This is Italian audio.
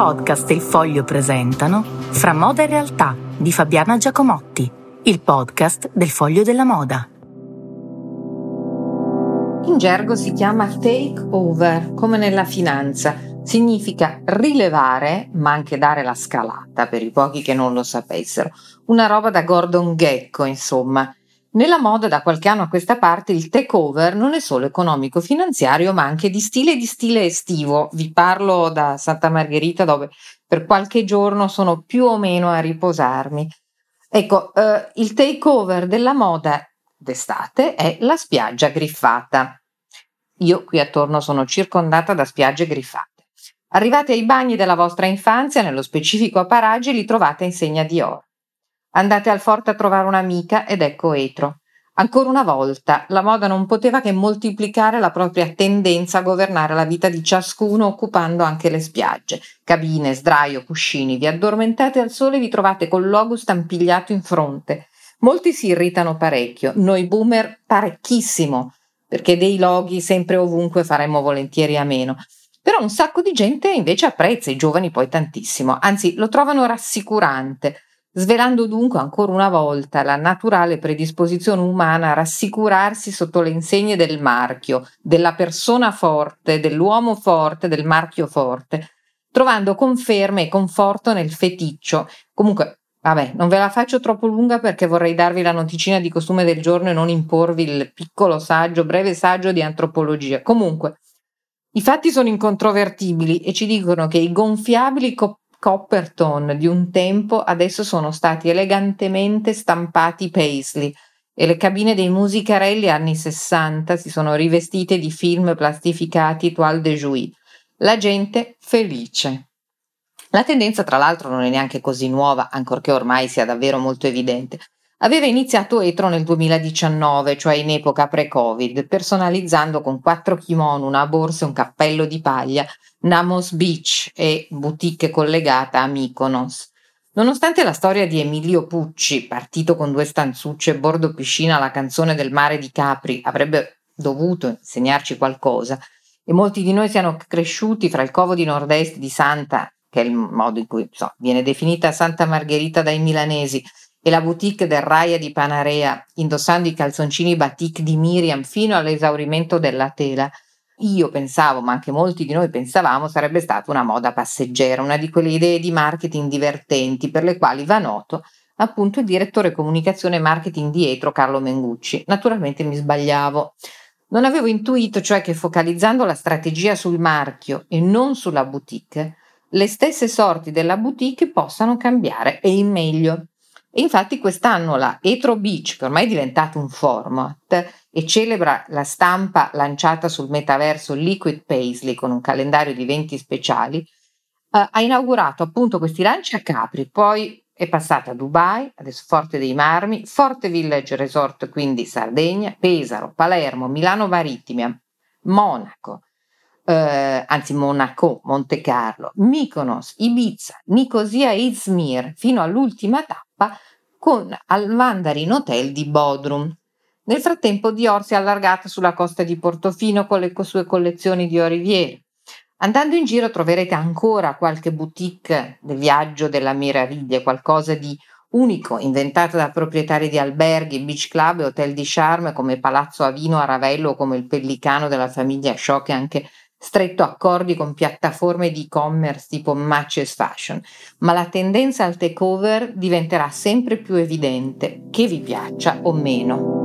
Podcast e Il Foglio presentano Fra moda e realtà di Fabiana Giacomotti, il podcast del Foglio della Moda. In gergo si chiama take over, come nella finanza. Significa rilevare, ma anche dare la scalata, per i pochi che non lo sapessero. Una roba da Gordon Gecko, insomma. Nella moda da qualche anno a questa parte il takeover non è solo economico-finanziario ma anche di stile di stile estivo. Vi parlo da Santa Margherita dove per qualche giorno sono più o meno a riposarmi. Ecco, eh, il takeover della moda d'estate è la spiaggia griffata. Io qui attorno sono circondata da spiagge griffate. Arrivate ai bagni della vostra infanzia, nello specifico a Paragi, li trovate in segna di oro. Andate al forte a trovare un'amica ed ecco Etro. Ancora una volta, la moda non poteva che moltiplicare la propria tendenza a governare la vita di ciascuno occupando anche le spiagge. Cabine, sdraio, cuscini, vi addormentate al sole e vi trovate col logo stampigliato in fronte. Molti si irritano parecchio, noi boomer parecchissimo, perché dei loghi sempre ovunque faremmo volentieri a meno. Però un sacco di gente invece apprezza, i giovani poi tantissimo, anzi lo trovano rassicurante svelando dunque ancora una volta la naturale predisposizione umana a rassicurarsi sotto le insegne del marchio, della persona forte, dell'uomo forte, del marchio forte, trovando conferme e conforto nel feticcio. Comunque, vabbè, non ve la faccio troppo lunga perché vorrei darvi la noticina di costume del giorno e non imporvi il piccolo saggio, breve saggio di antropologia. Comunque, i fatti sono incontrovertibili e ci dicono che i gonfiabili co- Copperton di un tempo adesso sono stati elegantemente stampati paisley e le cabine dei musicarelli anni 60 si sono rivestite di film plastificati toile de jouy. La gente felice. La tendenza, tra l'altro, non è neanche così nuova, ancorché ormai sia davvero molto evidente. Aveva iniziato Etro nel 2019, cioè in epoca pre-Covid, personalizzando con quattro kimono, una borsa e un cappello di paglia Namos Beach e boutique collegata a Mykonos. Nonostante la storia di Emilio Pucci, partito con due stanzucce bordo piscina alla canzone del mare di Capri, avrebbe dovuto insegnarci qualcosa, e molti di noi siano cresciuti fra il covo di nord-est di Santa, che è il modo in cui so, viene definita Santa Margherita dai milanesi, e la boutique del Raya di Panarea, indossando i calzoncini batik di Miriam fino all'esaurimento della tela, io pensavo, ma anche molti di noi pensavamo, sarebbe stata una moda passeggera, una di quelle idee di marketing divertenti per le quali va noto appunto il direttore comunicazione e marketing dietro Carlo Mengucci. Naturalmente mi sbagliavo. Non avevo intuito cioè che focalizzando la strategia sul marchio e non sulla boutique, le stesse sorti della boutique possano cambiare e in meglio. Infatti quest'anno la Etro Beach, che ormai è diventato un format e celebra la stampa lanciata sul metaverso Liquid Paisley con un calendario di eventi speciali, eh, ha inaugurato appunto questi lanci a Capri, poi è passata a Dubai, adesso Forte dei Marmi, Forte Village Resort, quindi Sardegna, Pesaro, Palermo, Milano Marittima, Monaco, eh, anzi Monaco, Monte Carlo, Mykonos, Ibiza, Nicosia e Izmir, fino all'ultima tappa con al Mandarin Hotel di Bodrum. Nel frattempo Dior si è allargata sulla costa di Portofino con le sue collezioni di Oriviere. Andando in giro troverete ancora qualche boutique del viaggio della meraviglia, qualcosa di unico, inventato da proprietari di alberghi, beach club e hotel di charme come Palazzo Avino a Ravello o come il Pellicano della famiglia Shaw che anche stretto accordi con piattaforme di e-commerce tipo Matches Fashion, ma la tendenza al takeover diventerà sempre più evidente, che vi piaccia o meno.